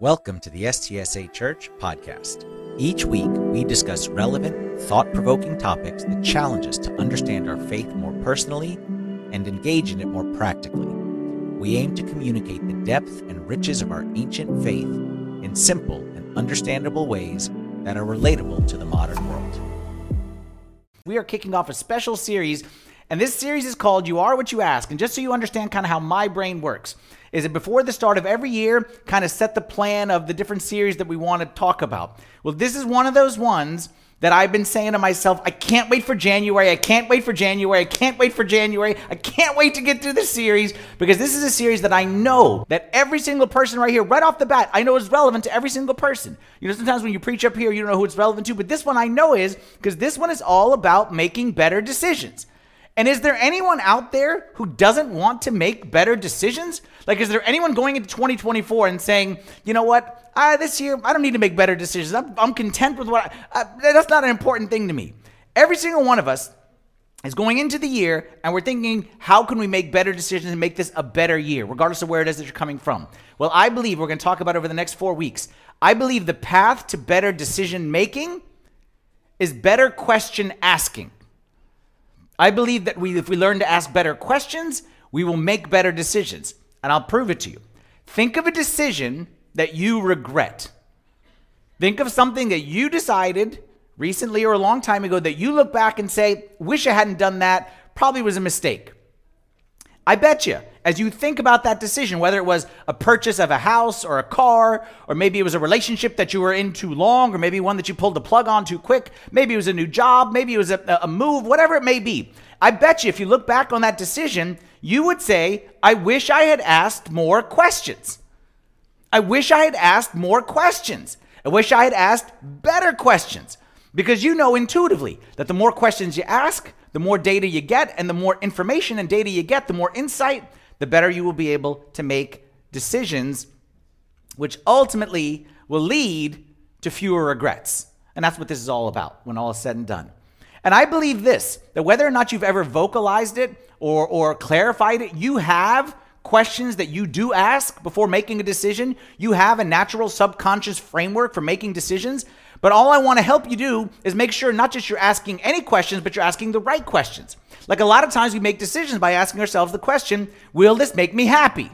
Welcome to the STSA Church podcast. Each week, we discuss relevant, thought provoking topics that challenge us to understand our faith more personally and engage in it more practically. We aim to communicate the depth and riches of our ancient faith in simple and understandable ways that are relatable to the modern world. We are kicking off a special series, and this series is called You Are What You Ask. And just so you understand kind of how my brain works, is that before the start of every year, kind of set the plan of the different series that we want to talk about. Well, this is one of those ones that I've been saying to myself, I can't wait for January. I can't wait for January. I can't wait for January. I can't wait to get through this series because this is a series that I know that every single person right here, right off the bat, I know is relevant to every single person. You know, sometimes when you preach up here, you don't know who it's relevant to, but this one I know is because this one is all about making better decisions. And is there anyone out there who doesn't want to make better decisions? Like, is there anyone going into 2024 and saying, you know what, uh, this year I don't need to make better decisions. I'm, I'm content with what I, that's not an important thing to me. Every single one of us is going into the year and we're thinking, how can we make better decisions and make this a better year, regardless of where it is that you're coming from? Well, I believe we're going to talk about over the next four weeks. I believe the path to better decision making is better question asking. I believe that we, if we learn to ask better questions, we will make better decisions. And I'll prove it to you. Think of a decision that you regret. Think of something that you decided recently or a long time ago that you look back and say, wish I hadn't done that, probably was a mistake. I bet you, as you think about that decision, whether it was a purchase of a house or a car, or maybe it was a relationship that you were in too long, or maybe one that you pulled the plug on too quick, maybe it was a new job, maybe it was a, a move, whatever it may be. I bet you if you look back on that decision, you would say, I wish I had asked more questions. I wish I had asked more questions. I wish I had asked better questions. Because you know intuitively that the more questions you ask, the more data you get, and the more information and data you get, the more insight, the better you will be able to make decisions, which ultimately will lead to fewer regrets. And that's what this is all about when all is said and done. And I believe this that whether or not you've ever vocalized it or, or clarified it, you have questions that you do ask before making a decision. You have a natural subconscious framework for making decisions. But all I want to help you do is make sure not just you're asking any questions, but you're asking the right questions. Like a lot of times we make decisions by asking ourselves the question Will this make me happy?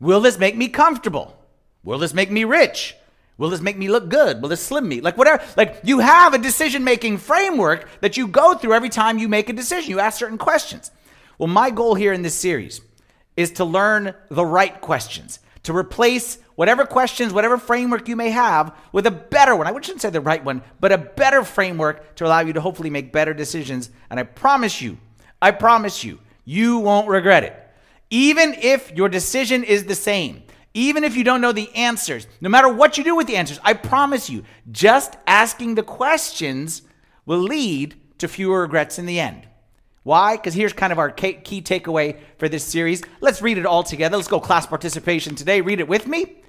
Will this make me comfortable? Will this make me rich? Will this make me look good? Will this slim me? Like whatever. Like you have a decision making framework that you go through every time you make a decision. You ask certain questions. Well, my goal here in this series is to learn the right questions, to replace whatever questions, whatever framework you may have with a better one. I shouldn't say the right one, but a better framework to allow you to hopefully make better decisions. And I promise you, I promise you, you won't regret it. Even if your decision is the same, even if you don't know the answers, no matter what you do with the answers, I promise you, just asking the questions will lead to fewer regrets in the end. Why? Because here's kind of our key takeaway for this series. Let's read it all together. Let's go class participation today. Read it with me.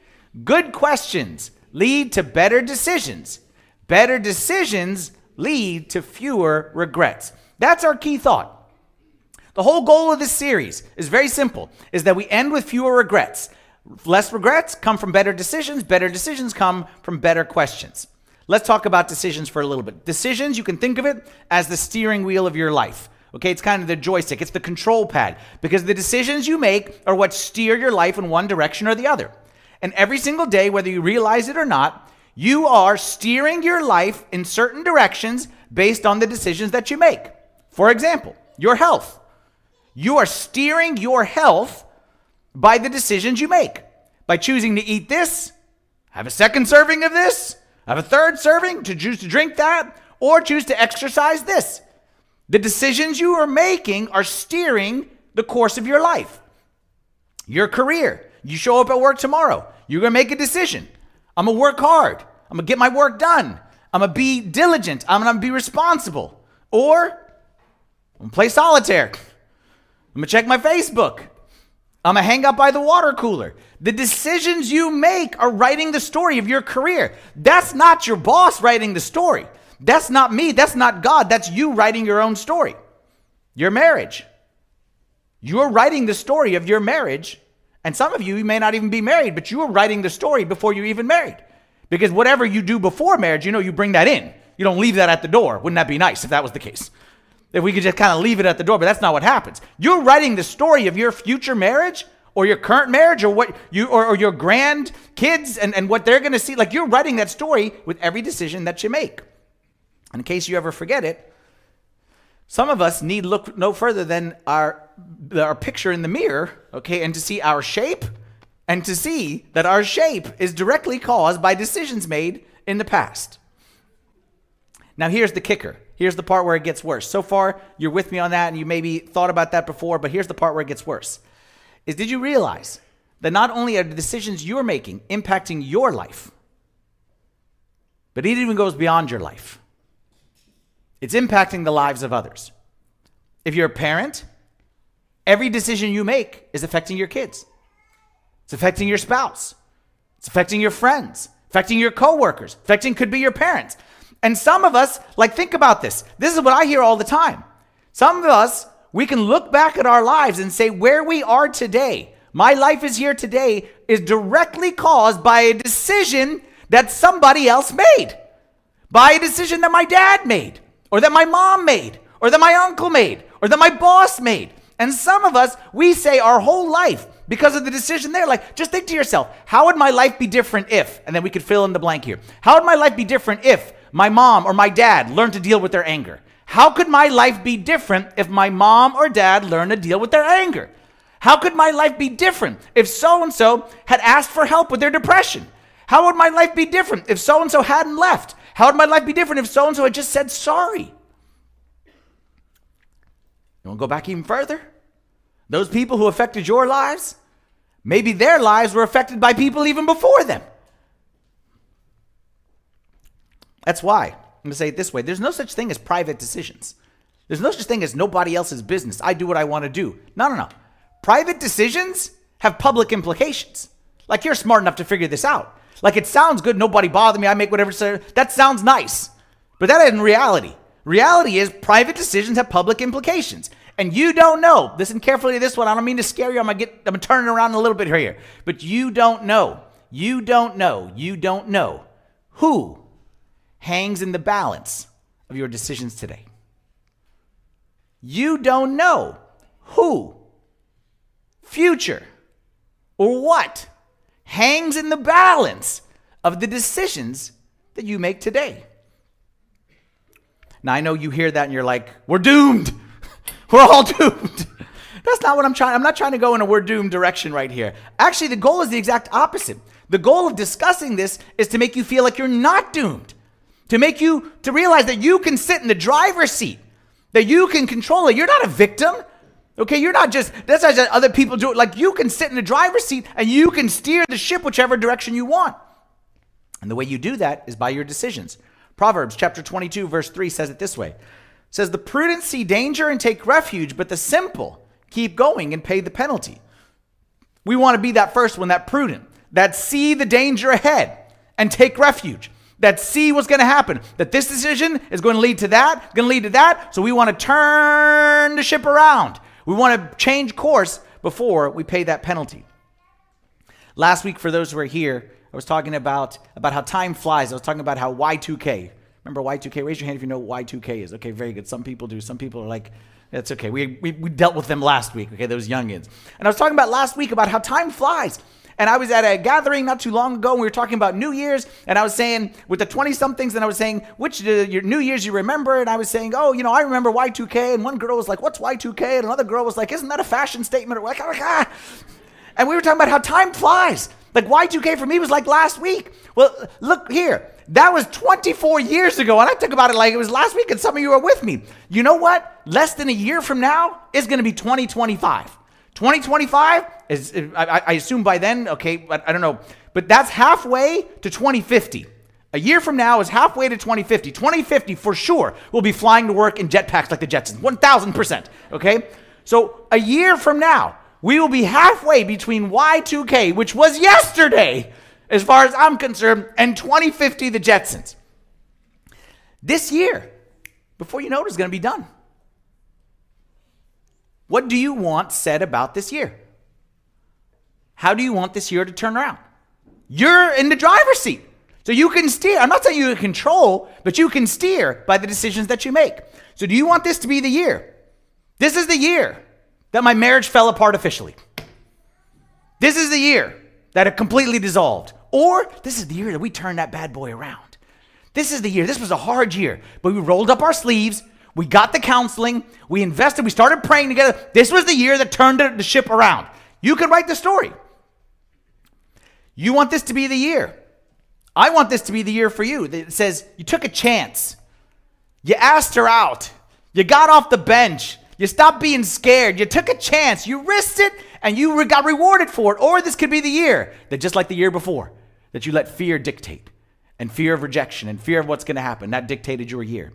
Good questions lead to better decisions. Better decisions lead to fewer regrets. That's our key thought. The whole goal of this series is very simple is that we end with fewer regrets. Less regrets come from better decisions. Better decisions come from better questions. Let's talk about decisions for a little bit. Decisions, you can think of it as the steering wheel of your life. Okay, it's kind of the joystick, it's the control pad because the decisions you make are what steer your life in one direction or the other. And every single day, whether you realize it or not, you are steering your life in certain directions based on the decisions that you make. For example, your health. You are steering your health by the decisions you make. By choosing to eat this, have a second serving of this, have a third serving, to choose to drink that, or choose to exercise this. The decisions you are making are steering the course of your life. Your career. You show up at work tomorrow. You're going to make a decision. I'm going to work hard. I'm going to get my work done. I'm going to be diligent. I'm going to be responsible. Or I'm going to play solitaire. I'm going to check my Facebook. I'm gonna hang out by the water cooler. The decisions you make are writing the story of your career. That's not your boss writing the story. That's not me. That's not God. That's you writing your own story. Your marriage. You're writing the story of your marriage, And some of you, you may not even be married, but you were writing the story before you even married. Because whatever you do before marriage, you know, you bring that in. You don't leave that at the door. Wouldn't that be nice if that was the case? If we could just kind of leave it at the door, but that's not what happens. You're writing the story of your future marriage or your current marriage or what you or, or your grandkids and, and what they're gonna see. Like you're writing that story with every decision that you make. In case you ever forget it, some of us need look no further than our our picture in the mirror, okay, and to see our shape and to see that our shape is directly caused by decisions made in the past. Now here's the kicker. Here's the part where it gets worse. So far, you're with me on that and you maybe thought about that before, but here's the part where it gets worse. Is did you realize that not only are the decisions you're making impacting your life, but it even goes beyond your life. It's impacting the lives of others. If you're a parent, every decision you make is affecting your kids. It's affecting your spouse. It's affecting your friends, affecting your coworkers, affecting could be your parents. And some of us, like, think about this. This is what I hear all the time. Some of us, we can look back at our lives and say, where we are today, my life is here today, is directly caused by a decision that somebody else made, by a decision that my dad made, or that my mom made, or that my uncle made, or that my boss made. And some of us, we say our whole life, because of the decision there. Like, just think to yourself, how would my life be different if? And then we could fill in the blank here. How would my life be different if my mom or my dad learned to deal with their anger? How could my life be different if my mom or dad learned to deal with their anger? How could my life be different if so and so had asked for help with their depression? How would my life be different if so and so hadn't left? How would my life be different if so and so had just said sorry? You want to go back even further? Those people who affected your lives, maybe their lives were affected by people even before them. That's why I'm going to say it this way there's no such thing as private decisions. There's no such thing as nobody else's business. I do what I want to do. No, no, no. Private decisions have public implications. Like you're smart enough to figure this out. Like it sounds good, nobody bother me, I make whatever. That sounds nice. But that isn't reality. Reality is private decisions have public implications and you don't know. Listen carefully to this one. I don't mean to scare you. I'm gonna get I'm gonna turn it around a little bit here. But you don't know. You don't know. You don't know who hangs in the balance of your decisions today. You don't know who, future, or what hangs in the balance of the decisions that you make today. Now, I know you hear that and you're like, we're doomed. We're all doomed. That's not what I'm trying. I'm not trying to go in a we're doomed direction right here. Actually, the goal is the exact opposite. The goal of discussing this is to make you feel like you're not doomed. To make you to realize that you can sit in the driver's seat, that you can control it. You're not a victim. Okay, you're not just that's how other people do it. Like you can sit in the driver's seat and you can steer the ship whichever direction you want. And the way you do that is by your decisions. Proverbs chapter 22 verse 3 says it this way says the prudent see danger and take refuge, but the simple keep going and pay the penalty. We want to be that first one, that prudent, that see the danger ahead and take refuge, that see what's going to happen, that this decision is going to lead to that, going to lead to that. So we want to turn the ship around. We want to change course before we pay that penalty. Last week, for those who are here, I was talking about, about how time flies. I was talking about how Y2K, Remember Y2K? Raise your hand if you know what Y2K is. Okay, very good. Some people do. Some people are like, that's okay. We, we, we dealt with them last week, okay, those youngins. And I was talking about last week about how time flies. And I was at a gathering not too long ago, and we were talking about New Year's, and I was saying, with the 20 somethings, and I was saying, which uh, your New Year's you remember? And I was saying, oh, you know, I remember Y2K. And one girl was like, what's Y2K? And another girl was like, isn't that a fashion statement? Or like, ah. And we were talking about how time flies. Like Y2K for me was like last week. Well, look here. That was 24 years ago, and I talk about it like it was last week, and some of you are with me. You know what? Less than a year from now is going to be 2025. 2025 is, I, I assume by then, okay, I, I don't know, but that's halfway to 2050. A year from now is halfway to 2050. 2050 for sure will be flying to work in jetpacks like the Jetsons, 1000%. Okay? So a year from now, we will be halfway between Y2K, which was yesterday, as far as I'm concerned, and 2050, the Jetsons. This year, before you know it, is going to be done. What do you want said about this year? How do you want this year to turn around? You're in the driver's seat. So you can steer. I'm not saying you can control, but you can steer by the decisions that you make. So do you want this to be the year? This is the year that my marriage fell apart officially. This is the year that it completely dissolved. Or this is the year that we turned that bad boy around. This is the year. This was a hard year, but we rolled up our sleeves. We got the counseling. We invested. We started praying together. This was the year that turned the ship around. You can write the story. You want this to be the year. I want this to be the year for you. It says you took a chance. You asked her out. You got off the bench. You stopped being scared. You took a chance. You risked it and you got rewarded for it. Or this could be the year that, just like the year before, that you let fear dictate and fear of rejection and fear of what's going to happen. That dictated your year.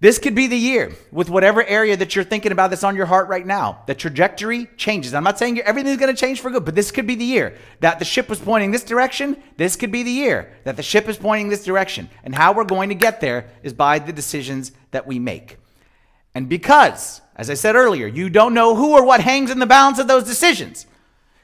This could be the year with whatever area that you're thinking about that's on your heart right now. The trajectory changes. I'm not saying everything's going to change for good, but this could be the year that the ship was pointing this direction. This could be the year that the ship is pointing this direction. And how we're going to get there is by the decisions that we make. And because, as I said earlier, you don't know who or what hangs in the balance of those decisions,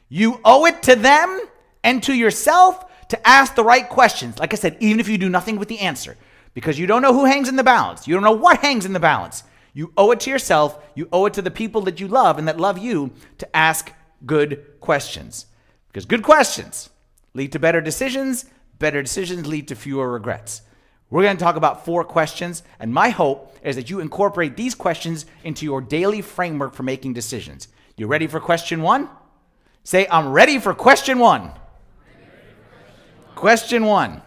you owe it to them and to yourself to ask the right questions. Like I said, even if you do nothing with the answer, because you don't know who hangs in the balance, you don't know what hangs in the balance. You owe it to yourself, you owe it to the people that you love and that love you to ask good questions. Because good questions lead to better decisions, better decisions lead to fewer regrets. We're going to talk about four questions, and my hope is that you incorporate these questions into your daily framework for making decisions. You ready for question one? Say, I'm ready for question one. Question one.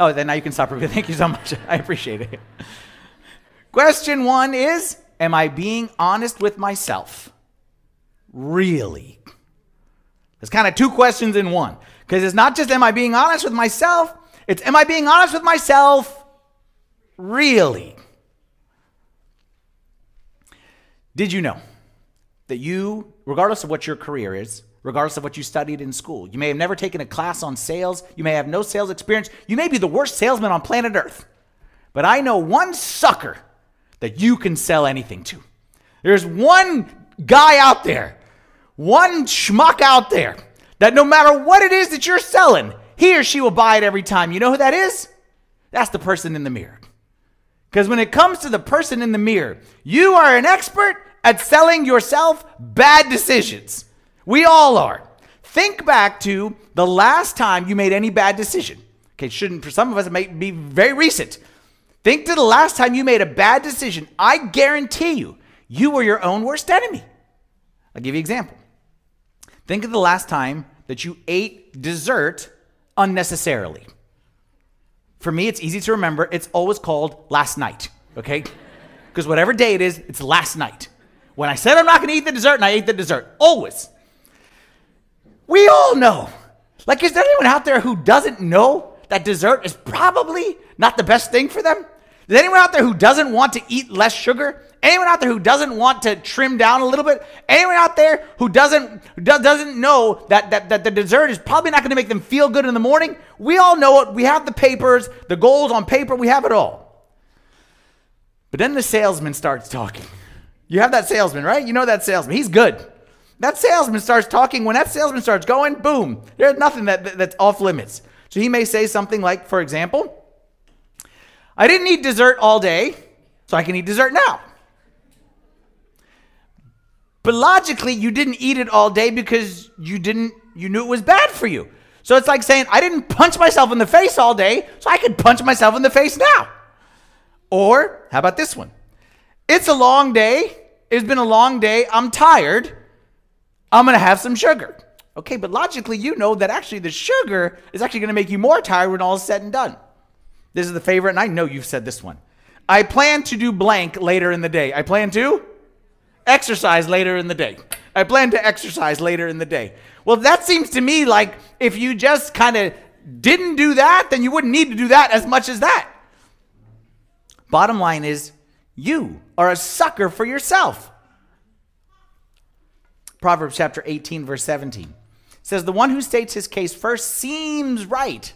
Oh, then now you can stop. Reviewing. Thank you so much. I appreciate it. Question one is Am I being honest with myself? Really? It's kind of two questions in one. Because it's not just Am I being honest with myself? It's Am I being honest with myself? Really? Did you know that you, regardless of what your career is, regardless of what you studied in school. You may have never taken a class on sales. You may have no sales experience. You may be the worst salesman on planet Earth. But I know one sucker that you can sell anything to. There's one guy out there, one schmuck out there, that no matter what it is that you're selling, he or she will buy it every time. You know who that is? That's the person in the mirror. Because when it comes to the person in the mirror, you are an expert at selling yourself bad decisions. We all are. Think back to the last time you made any bad decision. Okay, shouldn't for some of us it may be very recent. Think to the last time you made a bad decision. I guarantee you, you were your own worst enemy. I'll give you an example. Think of the last time that you ate dessert unnecessarily. For me, it's easy to remember. It's always called last night, okay? Because whatever day it is, it's last night. When I said I'm not to eat the dessert, and I ate the dessert, always. We all know. Like, is there anyone out there who doesn't know that dessert is probably not the best thing for them? Is there anyone out there who doesn't want to eat less sugar? Anyone out there who doesn't want to trim down a little bit? Anyone out there who doesn't who doesn't know that, that, that the dessert is probably not going to make them feel good in the morning? We all know it. We have the papers, the goals on paper, we have it all. But then the salesman starts talking. You have that salesman, right? You know that salesman. He's good. That salesman starts talking. When that salesman starts going, boom, there's nothing that, that, that's off limits. So he may say something like, for example, I didn't eat dessert all day, so I can eat dessert now. But logically, you didn't eat it all day because you didn't you knew it was bad for you. So it's like saying, I didn't punch myself in the face all day, so I could punch myself in the face now. Or how about this one? It's a long day. It's been a long day. I'm tired. I'm going to have some sugar. Okay, but logically, you know that actually the sugar is actually going to make you more tired when all is said and done. This is the favorite, and I know you've said this one. I plan to do blank later in the day. I plan to exercise later in the day. I plan to exercise later in the day. Well, that seems to me like if you just kind of didn't do that, then you wouldn't need to do that as much as that. Bottom line is, you are a sucker for yourself. Proverbs chapter 18, verse 17 says, The one who states his case first seems right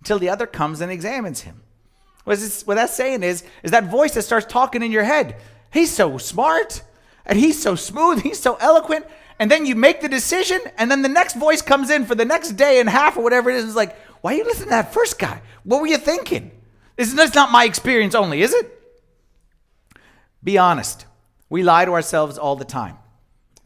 until the other comes and examines him. What, this, what that's saying is, is that voice that starts talking in your head. He's so smart and he's so smooth, he's so eloquent. and then you make the decision, and then the next voice comes in for the next day and half or whatever it is. It's like, why are you listening to that first guy? What were you thinking? This is not my experience only, is it? Be honest. We lie to ourselves all the time.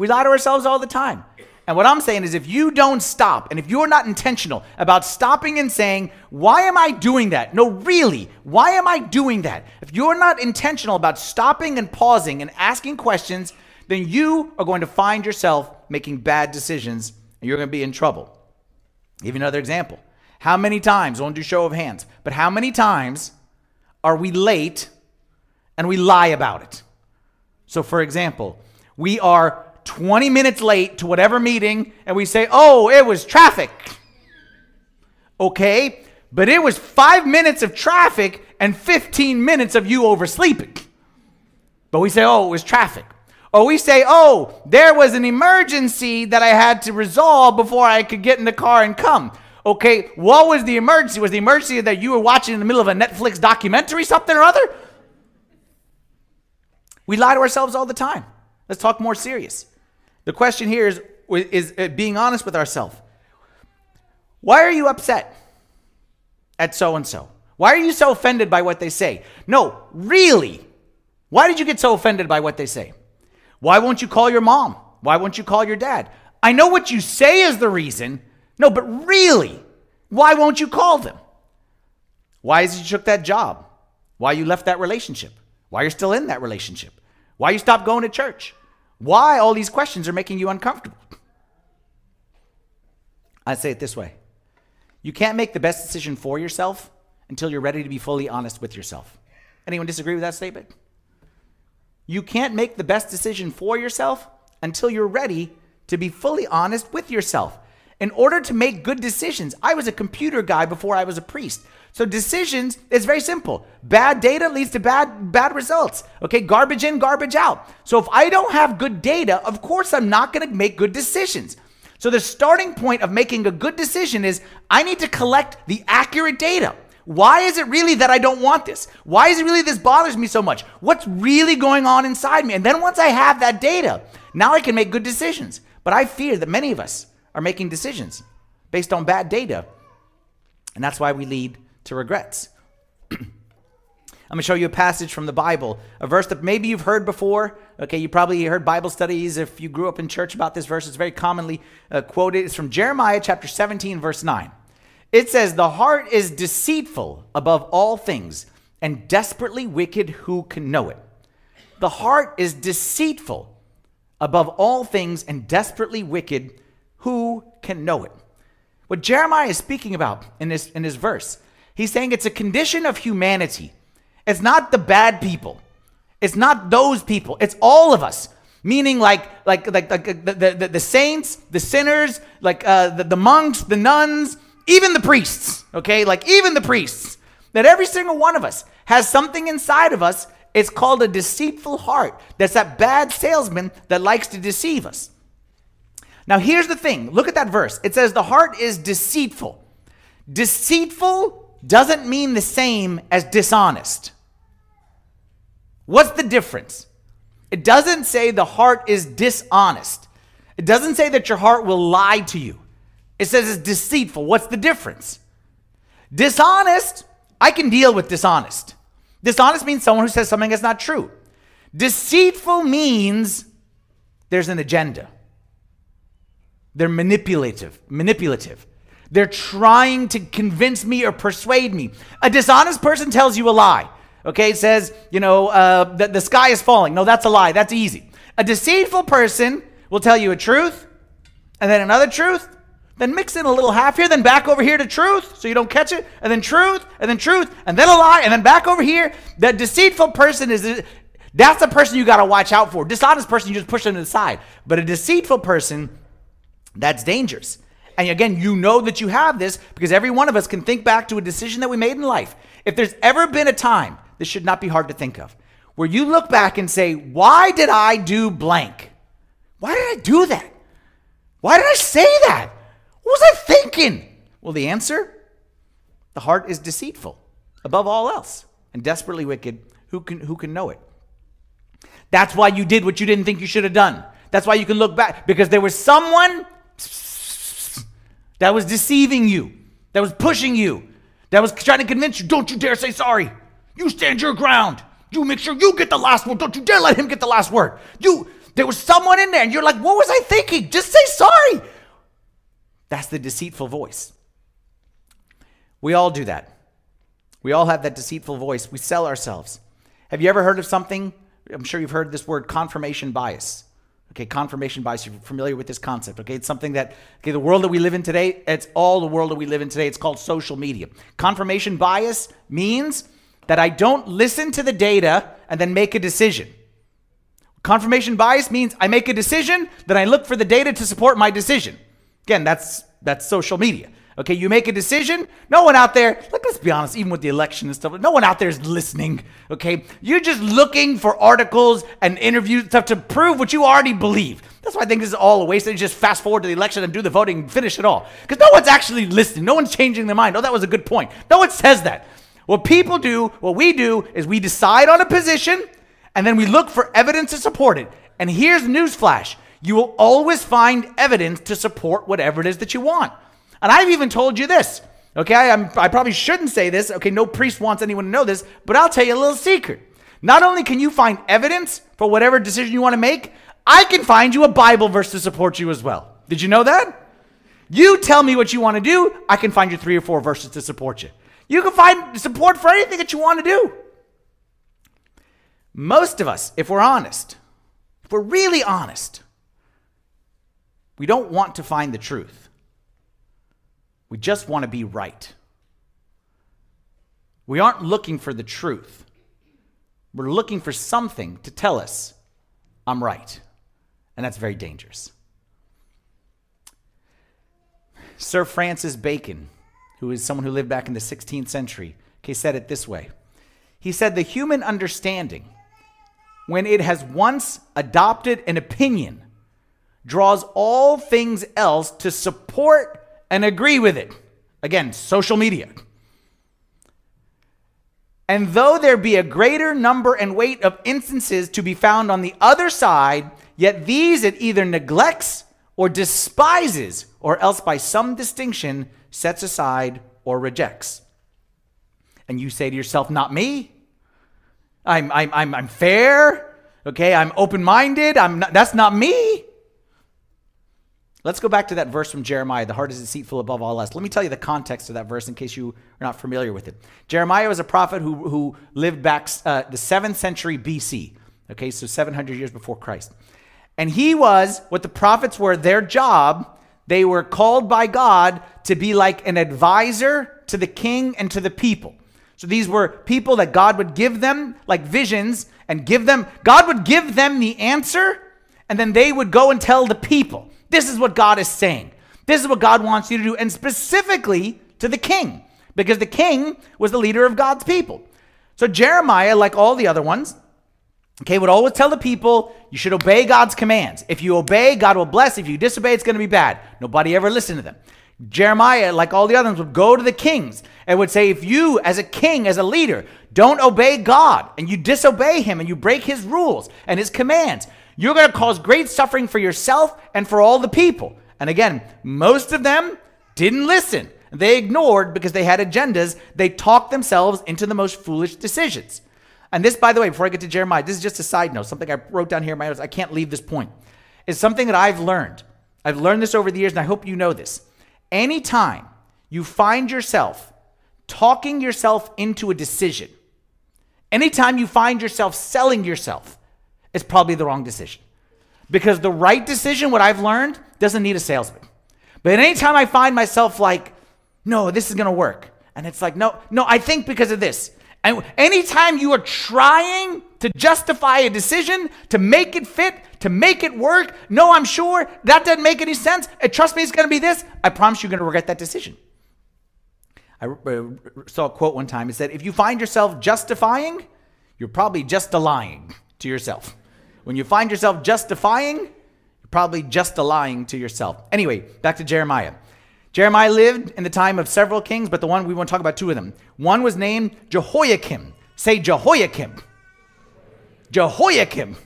We lie to ourselves all the time. And what I'm saying is, if you don't stop, and if you're not intentional about stopping and saying, Why am I doing that? No, really, why am I doing that? If you're not intentional about stopping and pausing and asking questions, then you are going to find yourself making bad decisions and you're going to be in trouble. Give you another example. How many times, I won't do show of hands, but how many times are we late and we lie about it? So, for example, we are 20 minutes late to whatever meeting and we say, oh, it was traffic. Okay, but it was five minutes of traffic and 15 minutes of you oversleeping. But we say, oh, it was traffic. Or we say, oh, there was an emergency that I had to resolve before I could get in the car and come. Okay, what was the emergency? Was the emergency that you were watching in the middle of a Netflix documentary, something or other? We lie to ourselves all the time. Let's talk more serious. The question here is, is uh, being honest with ourselves. Why are you upset at so and so? Why are you so offended by what they say? No, really. Why did you get so offended by what they say? Why won't you call your mom? Why won't you call your dad? I know what you say is the reason. No, but really, why won't you call them? Why is you took that job? Why you left that relationship? Why you're still in that relationship? Why you stopped going to church? Why all these questions are making you uncomfortable? I say it this way you can't make the best decision for yourself until you're ready to be fully honest with yourself. Anyone disagree with that statement? You can't make the best decision for yourself until you're ready to be fully honest with yourself. In order to make good decisions, I was a computer guy before I was a priest. So decisions is very simple. Bad data leads to bad bad results. Okay, garbage in, garbage out. So if I don't have good data, of course I'm not going to make good decisions. So the starting point of making a good decision is I need to collect the accurate data. Why is it really that I don't want this? Why is it really this bothers me so much? What's really going on inside me? And then once I have that data, now I can make good decisions. But I fear that many of us are making decisions based on bad data. And that's why we lead to regrets. I'm going to show you a passage from the Bible, a verse that maybe you've heard before. Okay, you probably heard Bible studies if you grew up in church about this verse. It's very commonly uh, quoted. It's from Jeremiah chapter 17, verse 9. It says, The heart is deceitful above all things and desperately wicked. Who can know it? The heart is deceitful above all things and desperately wicked. Who can know it? What Jeremiah is speaking about in this, in this verse He's saying it's a condition of humanity. It's not the bad people. It's not those people. It's all of us. Meaning, like, like, like, like the, the, the saints, the sinners, like uh, the, the monks, the nuns, even the priests. Okay, like even the priests. That every single one of us has something inside of us. It's called a deceitful heart. That's that bad salesman that likes to deceive us. Now, here's the thing. Look at that verse. It says the heart is deceitful. Deceitful doesn't mean the same as dishonest. What's the difference? It doesn't say the heart is dishonest. It doesn't say that your heart will lie to you. It says it's deceitful. What's the difference? Dishonest, I can deal with dishonest. Dishonest means someone who says something that's not true. Deceitful means there's an agenda. They're manipulative, manipulative. They're trying to convince me or persuade me. A dishonest person tells you a lie. Okay, says, you know, uh, the, the sky is falling. No, that's a lie. That's easy. A deceitful person will tell you a truth and then another truth, then mix in a little half here, then back over here to truth so you don't catch it, and then truth, and then truth, and then a lie, and then back over here. The deceitful person is that's the person you got to watch out for. Dishonest person, you just push them to the side. But a deceitful person, that's dangerous. And again, you know that you have this because every one of us can think back to a decision that we made in life. If there's ever been a time, this should not be hard to think of, where you look back and say, Why did I do blank? Why did I do that? Why did I say that? What was I thinking? Well, the answer the heart is deceitful above all else and desperately wicked. Who can, who can know it? That's why you did what you didn't think you should have done. That's why you can look back because there was someone that was deceiving you, that was pushing you, that was trying to convince you, don't you dare say sorry. You stand your ground. You make sure you get the last word. Don't you dare let him get the last word. You there was someone in there and you're like, "What was I thinking? Just say sorry." That's the deceitful voice. We all do that. We all have that deceitful voice. We sell ourselves. Have you ever heard of something? I'm sure you've heard this word confirmation bias. Okay, confirmation bias. You're familiar with this concept. Okay, it's something that, okay, the world that we live in today, it's all the world that we live in today. It's called social media. Confirmation bias means that I don't listen to the data and then make a decision. Confirmation bias means I make a decision, then I look for the data to support my decision. Again, that's that's social media. Okay, you make a decision. No one out there, like, let's be honest, even with the election and stuff, no one out there is listening. Okay, you're just looking for articles and interviews stuff to prove what you already believe. That's why I think this is all a waste. They just fast forward to the election and do the voting and finish it all. Because no one's actually listening. No one's changing their mind. Oh, that was a good point. No one says that. What people do, what we do, is we decide on a position and then we look for evidence to support it. And here's newsflash you will always find evidence to support whatever it is that you want. And I've even told you this. Okay, I'm, I probably shouldn't say this. Okay, no priest wants anyone to know this, but I'll tell you a little secret. Not only can you find evidence for whatever decision you want to make, I can find you a Bible verse to support you as well. Did you know that? You tell me what you want to do, I can find you three or four verses to support you. You can find support for anything that you want to do. Most of us, if we're honest, if we're really honest, we don't want to find the truth. We just want to be right. We aren't looking for the truth. We're looking for something to tell us, I'm right. And that's very dangerous. Sir Francis Bacon, who is someone who lived back in the 16th century, okay, said it this way. He said, The human understanding, when it has once adopted an opinion, draws all things else to support and agree with it. Again, social media. And though there be a greater number and weight of instances to be found on the other side, yet these it either neglects or despises, or else by some distinction sets aside or rejects. And you say to yourself, Not me. I'm, I'm, I'm, I'm fair. Okay, I'm open minded. I'm not, that's not me. Let's go back to that verse from Jeremiah. The heart is deceitful above all else. Let me tell you the context of that verse in case you are not familiar with it. Jeremiah was a prophet who, who lived back uh, the 7th century BC. Okay, so 700 years before Christ. And he was what the prophets were, their job. They were called by God to be like an advisor to the king and to the people. So these were people that God would give them like visions and give them, God would give them the answer, and then they would go and tell the people. This is what God is saying. This is what God wants you to do, and specifically to the king, because the king was the leader of God's people. So Jeremiah, like all the other ones, okay, would always tell the people, you should obey God's commands. If you obey, God will bless. If you disobey, it's going to be bad. Nobody ever listened to them. Jeremiah, like all the others, would go to the kings and would say, if you, as a king, as a leader, don't obey God and you disobey him and you break his rules and his commands, you're going to cause great suffering for yourself and for all the people. And again, most of them didn't listen. They ignored because they had agendas. They talked themselves into the most foolish decisions. And this, by the way, before I get to Jeremiah, this is just a side note, something I wrote down here in my notes. I can't leave this point. It's something that I've learned. I've learned this over the years, and I hope you know this. Anytime you find yourself talking yourself into a decision, anytime you find yourself selling yourself, it's probably the wrong decision. Because the right decision, what I've learned, doesn't need a salesman. But anytime I find myself like, no, this is gonna work. And it's like, no, no, I think because of this. And anytime you are trying to justify a decision, to make it fit, to make it work, no, I'm sure that doesn't make any sense. And trust me, it's gonna be this. I promise you're gonna regret that decision. I uh, saw a quote one time. It said, if you find yourself justifying, you're probably just lying to yourself. When you find yourself justifying, you're probably just lying to yourself. Anyway, back to Jeremiah. Jeremiah lived in the time of several kings, but the one we want to talk about two of them. One was named Jehoiakim. Say Jehoiakim. Jehoiakim.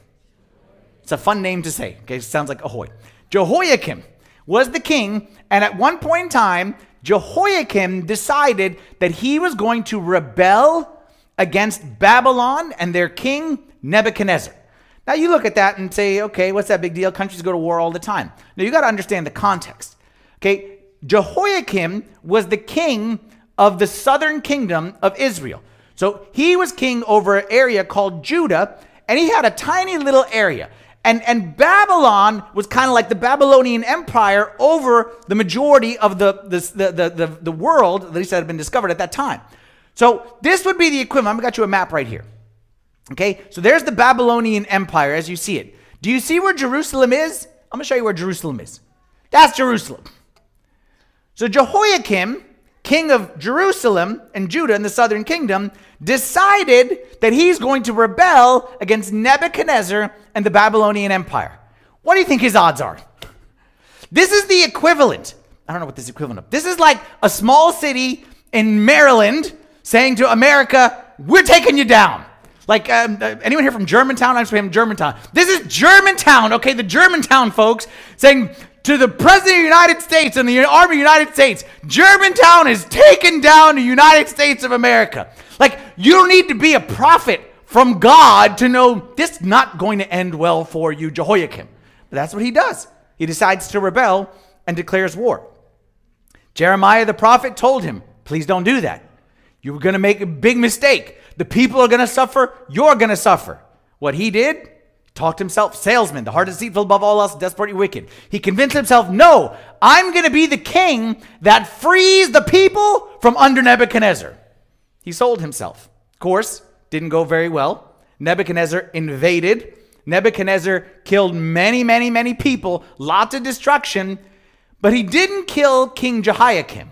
It's a fun name to say. Okay, it sounds like ahoy. Jehoiakim was the king, and at one point in time, Jehoiakim decided that he was going to rebel against Babylon and their king Nebuchadnezzar. Now you look at that and say, okay, what's that big deal? Countries go to war all the time. Now you got to understand the context. Okay, Jehoiakim was the king of the southern kingdom of Israel. So he was king over an area called Judah, and he had a tiny little area. And, and Babylon was kind of like the Babylonian Empire over the majority of the, the, the, the, the world, at least that had been discovered at that time. So this would be the equivalent. I've got you a map right here. Okay, so there's the Babylonian Empire as you see it. Do you see where Jerusalem is? I'm to show you where Jerusalem is. That's Jerusalem. So Jehoiakim, king of Jerusalem and Judah in the southern kingdom, decided that he's going to rebel against Nebuchadnezzar and the Babylonian Empire. What do you think his odds are? This is the equivalent. I don't know what this equivalent of. This is like a small city in Maryland saying to America, "We're taking you down." Like um, uh, anyone here from Germantown? I'm from Germantown. This is Germantown, okay? The Germantown folks saying to the President of the United States and the Army of the United States, Germantown is taken down the United States of America. Like, you don't need to be a prophet from God to know this is not going to end well for you, Jehoiakim. But that's what he does. He decides to rebel and declares war. Jeremiah the prophet told him, please don't do that. You're going to make a big mistake. The people are going to suffer. You're going to suffer. What he did, talked himself, salesman, the heart deceitful above all else, desperately wicked. He convinced himself, no, I'm going to be the king that frees the people from under Nebuchadnezzar. He sold himself. Of course, didn't go very well. Nebuchadnezzar invaded. Nebuchadnezzar killed many, many, many people, lots of destruction, but he didn't kill King Jehoiakim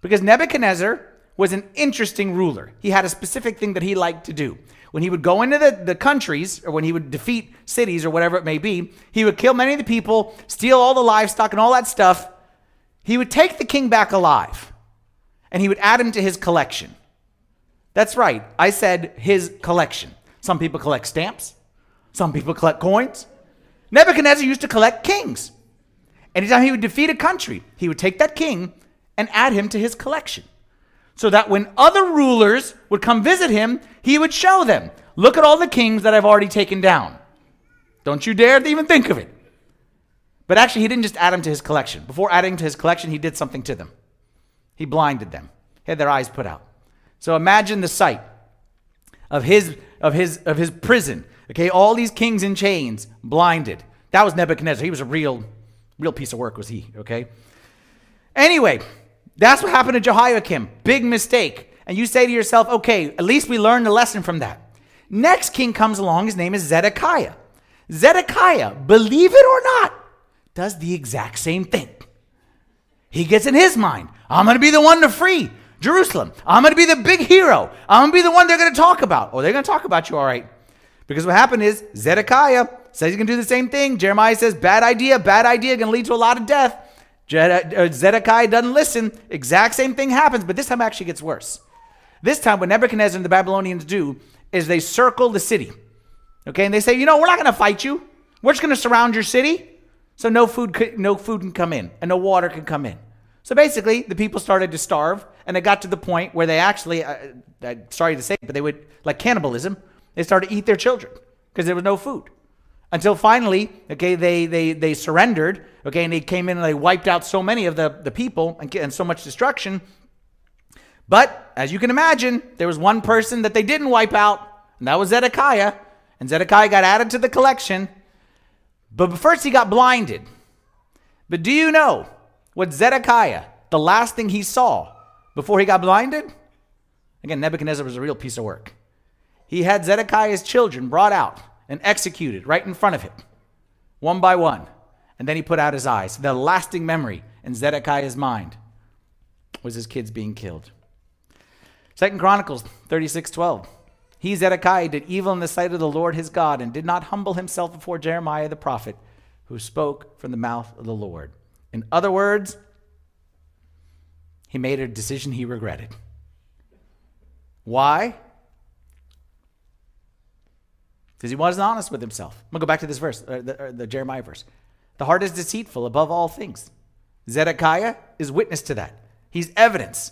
because Nebuchadnezzar was an interesting ruler. He had a specific thing that he liked to do. When he would go into the, the countries, or when he would defeat cities, or whatever it may be, he would kill many of the people, steal all the livestock and all that stuff. He would take the king back alive, and he would add him to his collection. That's right, I said his collection. Some people collect stamps, some people collect coins. Nebuchadnezzar used to collect kings. Anytime he would defeat a country, he would take that king and add him to his collection so that when other rulers would come visit him, he would show them, Look at all the kings that I've already taken down. Don't you dare even think of it. But actually, he didn't just add them to his collection. Before adding to his collection, he did something to them. He blinded them, he had their eyes put out. So imagine the sight of his, of his, of his prison. Okay, all these kings in chains, blinded. That was Nebuchadnezzar. He was a real, real piece of work, was he? Okay. Anyway, that's what happened to Jehoiakim. Big mistake. And you say to yourself, okay, at least we learned a lesson from that. Next king comes along. His name is Zedekiah. Zedekiah, believe it or not, does the exact same thing. He gets in his mind, I'm going to be the one to free Jerusalem. I'm going to be the big hero. I'm going to be the one they're going to talk about. Oh, they're going to talk about you, all right. Because what happened is Zedekiah says he's going to do the same thing. Jeremiah says, bad idea, bad idea, going to lead to a lot of death. Uh, Zedekiah doesn't listen. Exact same thing happens, but this time actually gets worse. This time, what Nebuchadnezzar and the Babylonians do is they circle the city. Okay, and they say, you know, we're not going to fight you. We're just going to surround your city, so no food, could, no food can come in and no water can come in. So basically, the people started to starve, and it got to the point where they actually, uh, uh, sorry to say, but they would like cannibalism. They started to eat their children because there was no food until finally, okay, they, they, they surrendered, okay, and they came in and they wiped out so many of the, the people and, and so much destruction. But as you can imagine, there was one person that they didn't wipe out, and that was Zedekiah. And Zedekiah got added to the collection. But first, he got blinded. But do you know what Zedekiah, the last thing he saw before he got blinded? Again, Nebuchadnezzar was a real piece of work. He had Zedekiah's children brought out and executed right in front of him, one by one. And then he put out his eyes. The lasting memory in Zedekiah's mind was his kids being killed. Second Chronicles 36 12. He, Zedekiah, did evil in the sight of the Lord his God and did not humble himself before Jeremiah the prophet, who spoke from the mouth of the Lord. In other words, he made a decision he regretted. Why? Because he wasn't honest with himself. I'm going to go back to this verse, uh, the, uh, the Jeremiah verse. The heart is deceitful above all things. Zedekiah is witness to that. He's evidence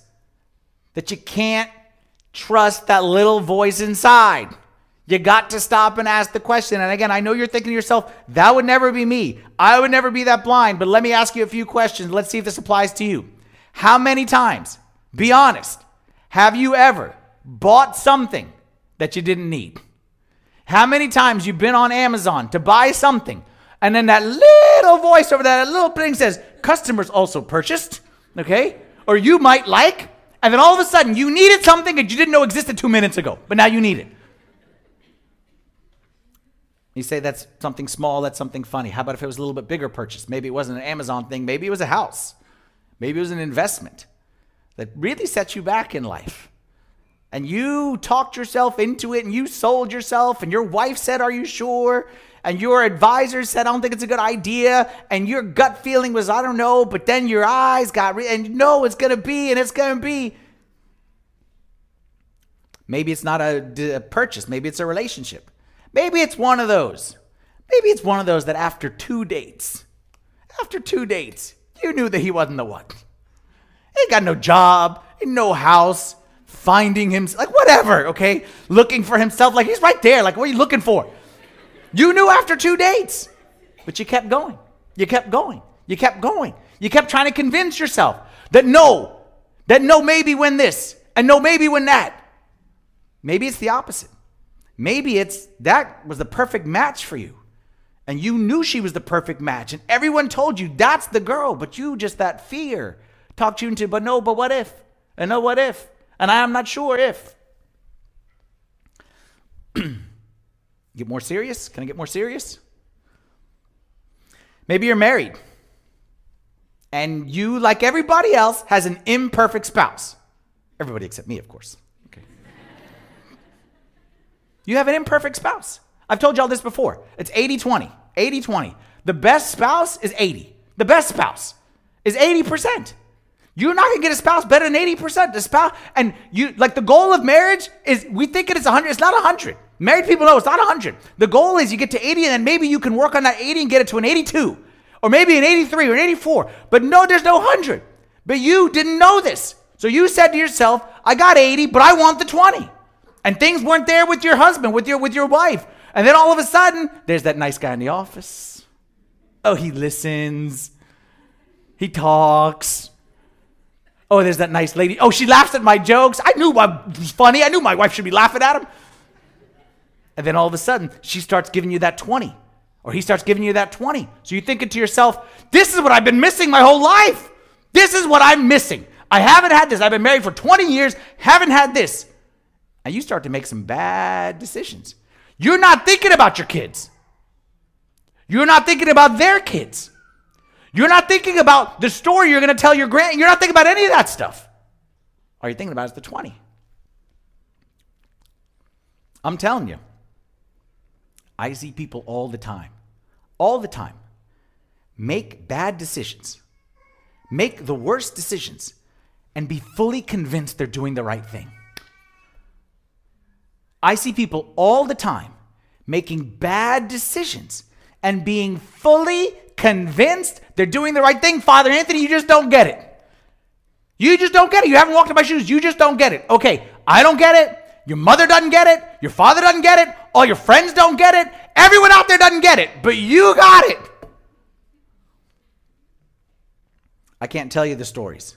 that you can't trust that little voice inside. You got to stop and ask the question. And again, I know you're thinking to yourself, that would never be me. I would never be that blind. But let me ask you a few questions. Let's see if this applies to you. How many times, be honest, have you ever bought something that you didn't need? How many times you've been on Amazon to buy something and then that little voice over that little thing says, customers also purchased, okay? Or you might like, and then all of a sudden you needed something that you didn't know existed two minutes ago, but now you need it. You say that's something small, that's something funny. How about if it was a little bit bigger purchase? Maybe it wasn't an Amazon thing, maybe it was a house, maybe it was an investment that really set you back in life and you talked yourself into it and you sold yourself and your wife said are you sure? And your advisor said i don't think it's a good idea. And your gut feeling was i don't know but then your eyes got re- and you know it's going to be and it's going to be. Maybe it's not a, a purchase. Maybe it's a relationship. Maybe it's one of those. Maybe it's one of those that after two dates after two dates you knew that he wasn't the one. He ain't got no job ain't no house finding him, like whatever, okay? Looking for himself, like he's right there. Like, what are you looking for? You knew after two dates, but you kept going. You kept going. You kept going. You kept trying to convince yourself that no, that no, maybe when this, and no, maybe when that. Maybe it's the opposite. Maybe it's that was the perfect match for you. And you knew she was the perfect match. And everyone told you that's the girl, but you just that fear talked you into, but no, but what if? And no, what if? And I am not sure if. get more serious? Can I get more serious? Maybe you're married and you, like everybody else, has an imperfect spouse. Everybody except me, of course. Okay. you have an imperfect spouse. I've told y'all this before. It's 80 20. 80 20. The best spouse is 80. The best spouse is 80%. You're not gonna get a spouse better than 80%. The spouse and you like the goal of marriage is we think it is 100. It's not 100. Married people know it's not 100. The goal is you get to 80 and then maybe you can work on that 80 and get it to an 82 or maybe an 83 or an 84. But no, there's no 100. But you didn't know this. So you said to yourself, I got 80, but I want the 20. And things weren't there with your husband, with your with your wife. And then all of a sudden, there's that nice guy in the office. Oh, he listens. He talks. Oh, there's that nice lady. Oh, she laughs at my jokes. I knew I was funny. I knew my wife should be laughing at him. And then all of a sudden, she starts giving you that 20, or he starts giving you that 20. So you're thinking to yourself, this is what I've been missing my whole life. This is what I'm missing. I haven't had this. I've been married for 20 years, haven't had this. And you start to make some bad decisions. You're not thinking about your kids. You're not thinking about their kids. You're not thinking about the story you're going to tell your grand. You're not thinking about any of that stuff. All you're thinking about is the 20. I'm telling you, I see people all the time, all the time, make bad decisions, make the worst decisions, and be fully convinced they're doing the right thing. I see people all the time making bad decisions and being fully convinced they're doing the right thing. Father Anthony, you just don't get it. You just don't get it. You haven't walked in my shoes. You just don't get it. Okay, I don't get it. Your mother doesn't get it. Your father doesn't get it. All your friends don't get it. Everyone out there doesn't get it. But you got it. I can't tell you the stories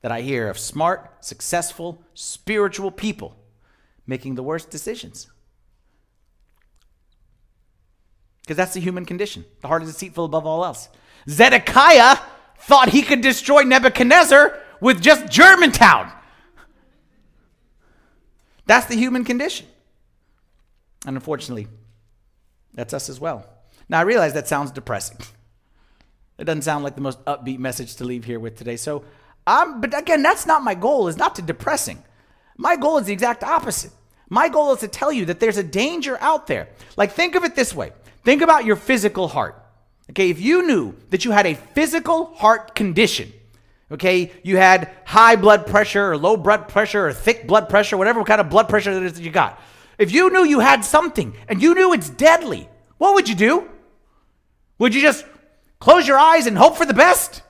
that I hear of smart, successful, spiritual people making the worst decisions. Because that's the human condition. The heart is deceitful above all else. Zedekiah thought he could destroy Nebuchadnezzar with just Germantown. That's the human condition. And unfortunately, that's us as well. Now, I realize that sounds depressing. It doesn't sound like the most upbeat message to leave here with today. So, um, but again, that's not my goal, is not to depressing. My goal is the exact opposite. My goal is to tell you that there's a danger out there. Like, think of it this way Think about your physical heart. Okay, if you knew that you had a physical heart condition, okay, you had high blood pressure or low blood pressure or thick blood pressure, whatever kind of blood pressure that is that you got, If you knew you had something and you knew it's deadly, what would you do? Would you just close your eyes and hope for the best?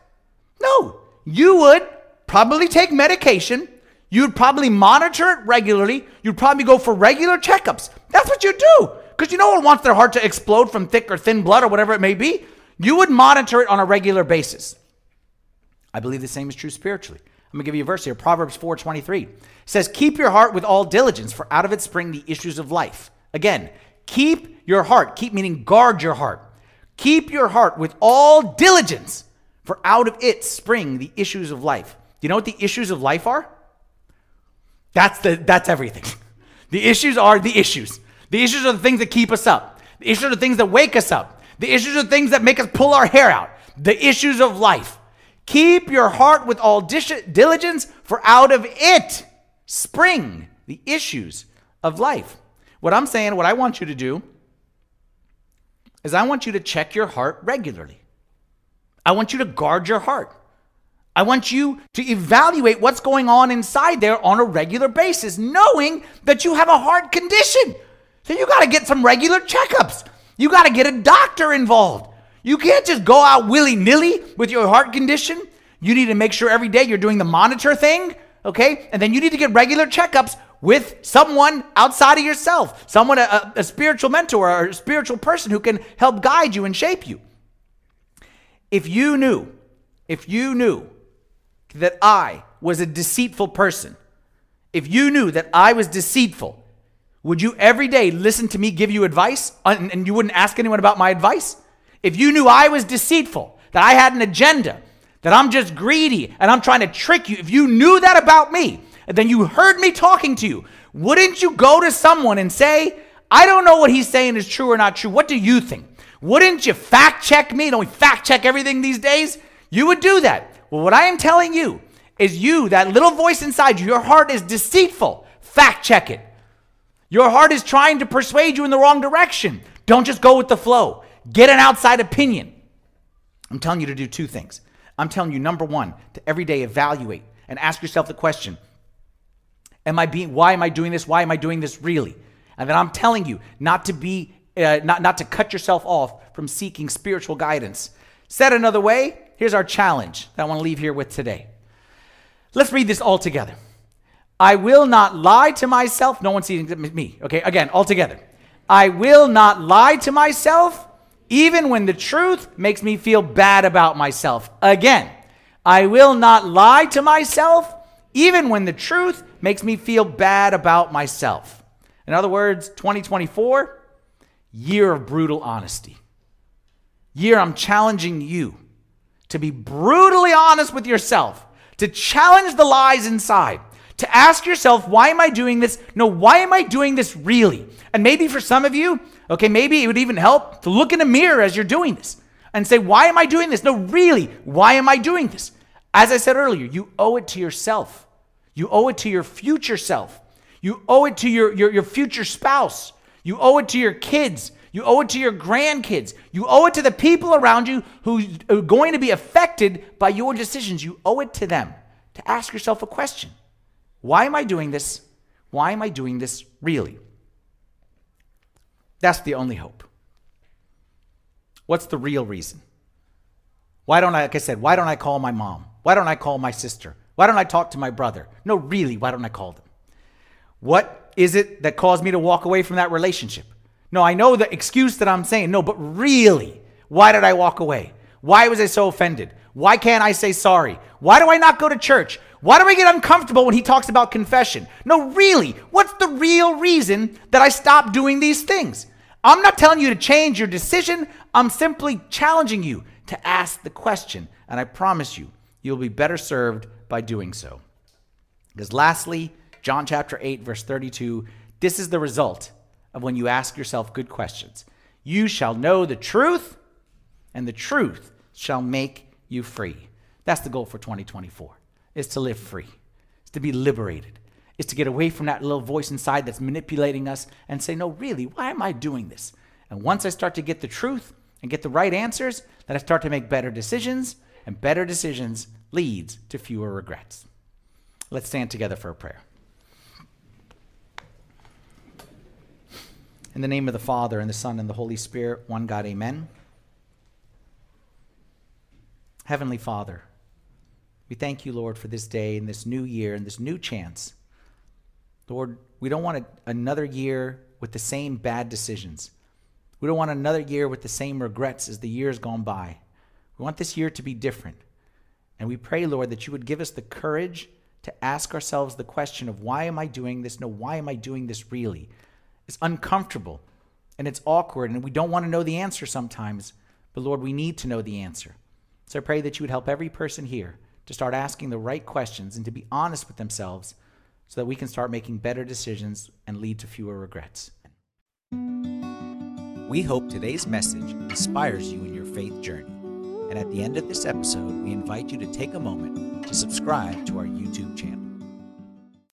No. You would probably take medication. You'd probably monitor it regularly. You'd probably go for regular checkups. That's what you do. Because you no one wants their heart to explode from thick or thin blood or whatever it may be. You would monitor it on a regular basis. I believe the same is true spiritually. I'm gonna give you a verse here. Proverbs 4:23 says, "Keep your heart with all diligence, for out of it spring the issues of life." Again, keep your heart. Keep meaning guard your heart. Keep your heart with all diligence, for out of it spring the issues of life. Do you know what the issues of life are? That's the that's everything. The issues are the issues. The issues are the things that keep us up. The issues are the things that wake us up. The issues of things that make us pull our hair out. The issues of life. Keep your heart with all diligence, for out of it spring the issues of life. What I'm saying, what I want you to do, is I want you to check your heart regularly. I want you to guard your heart. I want you to evaluate what's going on inside there on a regular basis, knowing that you have a heart condition. So you got to get some regular checkups. You got to get a doctor involved. You can't just go out willy nilly with your heart condition. You need to make sure every day you're doing the monitor thing, okay? And then you need to get regular checkups with someone outside of yourself, someone, a, a spiritual mentor or a spiritual person who can help guide you and shape you. If you knew, if you knew that I was a deceitful person, if you knew that I was deceitful, would you every day listen to me give you advice and, you wouldn't ask anyone about my advice? If you knew I was deceitful, that I had an agenda, that I'm just greedy and I'm trying to trick you, if you knew that about me, and then you heard me talking to you, wouldn't you go to someone and say, I don't know what he's saying is true or not true. What do you think? Wouldn't you fact check me? Don't we fact check everything these days? You would do that. Well, what I am telling you is you, that little voice inside you, your heart is deceitful. Fact check it. Your heart is trying to persuade you in the wrong direction. Don't just go with the flow. Get an outside opinion. I'm telling you to do two things. I'm telling you, number one, to every day evaluate and ask yourself the question Am I being, why am I doing this? Why am I doing this really? And then I'm telling you not to be, uh, not, not to cut yourself off from seeking spiritual guidance. Said another way, here's our challenge that I want to leave here with today. Let's read this all together. I will not lie to myself. No one sees me. Okay, again, all together. I will not lie to myself, even when the truth makes me feel bad about myself. Again, I will not lie to myself, even when the truth makes me feel bad about myself. In other words, 2024, year of brutal honesty. Year I'm challenging you to be brutally honest with yourself, to challenge the lies inside, to ask yourself, why am I doing this? No, why am I doing this really? And maybe for some of you, okay, maybe it would even help to look in a mirror as you're doing this and say, why am I doing this? No, really, why am I doing this? As I said earlier, you owe it to yourself. You owe it to your future self. You owe it to your, your, your future spouse. You owe it to your kids. You owe it to your grandkids. You owe it to the people around you who are going to be affected by your decisions. You owe it to them to ask yourself a question Why am I doing this? Why am I doing this really? That's the only hope. What's the real reason? Why don't I, like I said, why don't I call my mom? Why don't I call my sister? Why don't I talk to my brother? No, really, why don't I call them? What is it that caused me to walk away from that relationship? No, I know the excuse that I'm saying. No, but really, why did I walk away? Why was I so offended? Why can't I say sorry? Why do I not go to church? Why do I get uncomfortable when he talks about confession? No, really, what's the real reason that I stopped doing these things? I'm not telling you to change your decision. I'm simply challenging you to ask the question. And I promise you, you'll be better served by doing so. Because lastly, John chapter 8, verse 32, this is the result of when you ask yourself good questions. You shall know the truth, and the truth shall make you free. That's the goal for 2024, is to live free, is to be liberated, is to get away from that little voice inside that's manipulating us and say, no, really, why am I doing this? And once I start to get the truth and get the right answers, then I start to make better decisions, and better decisions leads to fewer regrets. Let's stand together for a prayer. In the name of the Father, and the Son, and the Holy Spirit, one God, amen. Heavenly Father, we thank you, Lord, for this day and this new year and this new chance. Lord, we don't want a, another year with the same bad decisions. We don't want another year with the same regrets as the years gone by. We want this year to be different. And we pray, Lord, that you would give us the courage to ask ourselves the question of why am I doing this? No, why am I doing this really? It's uncomfortable and it's awkward, and we don't want to know the answer sometimes. But Lord, we need to know the answer. So I pray that you would help every person here to start asking the right questions and to be honest with themselves so that we can start making better decisions and lead to fewer regrets. We hope today's message inspires you in your faith journey. And at the end of this episode, we invite you to take a moment to subscribe to our YouTube channel.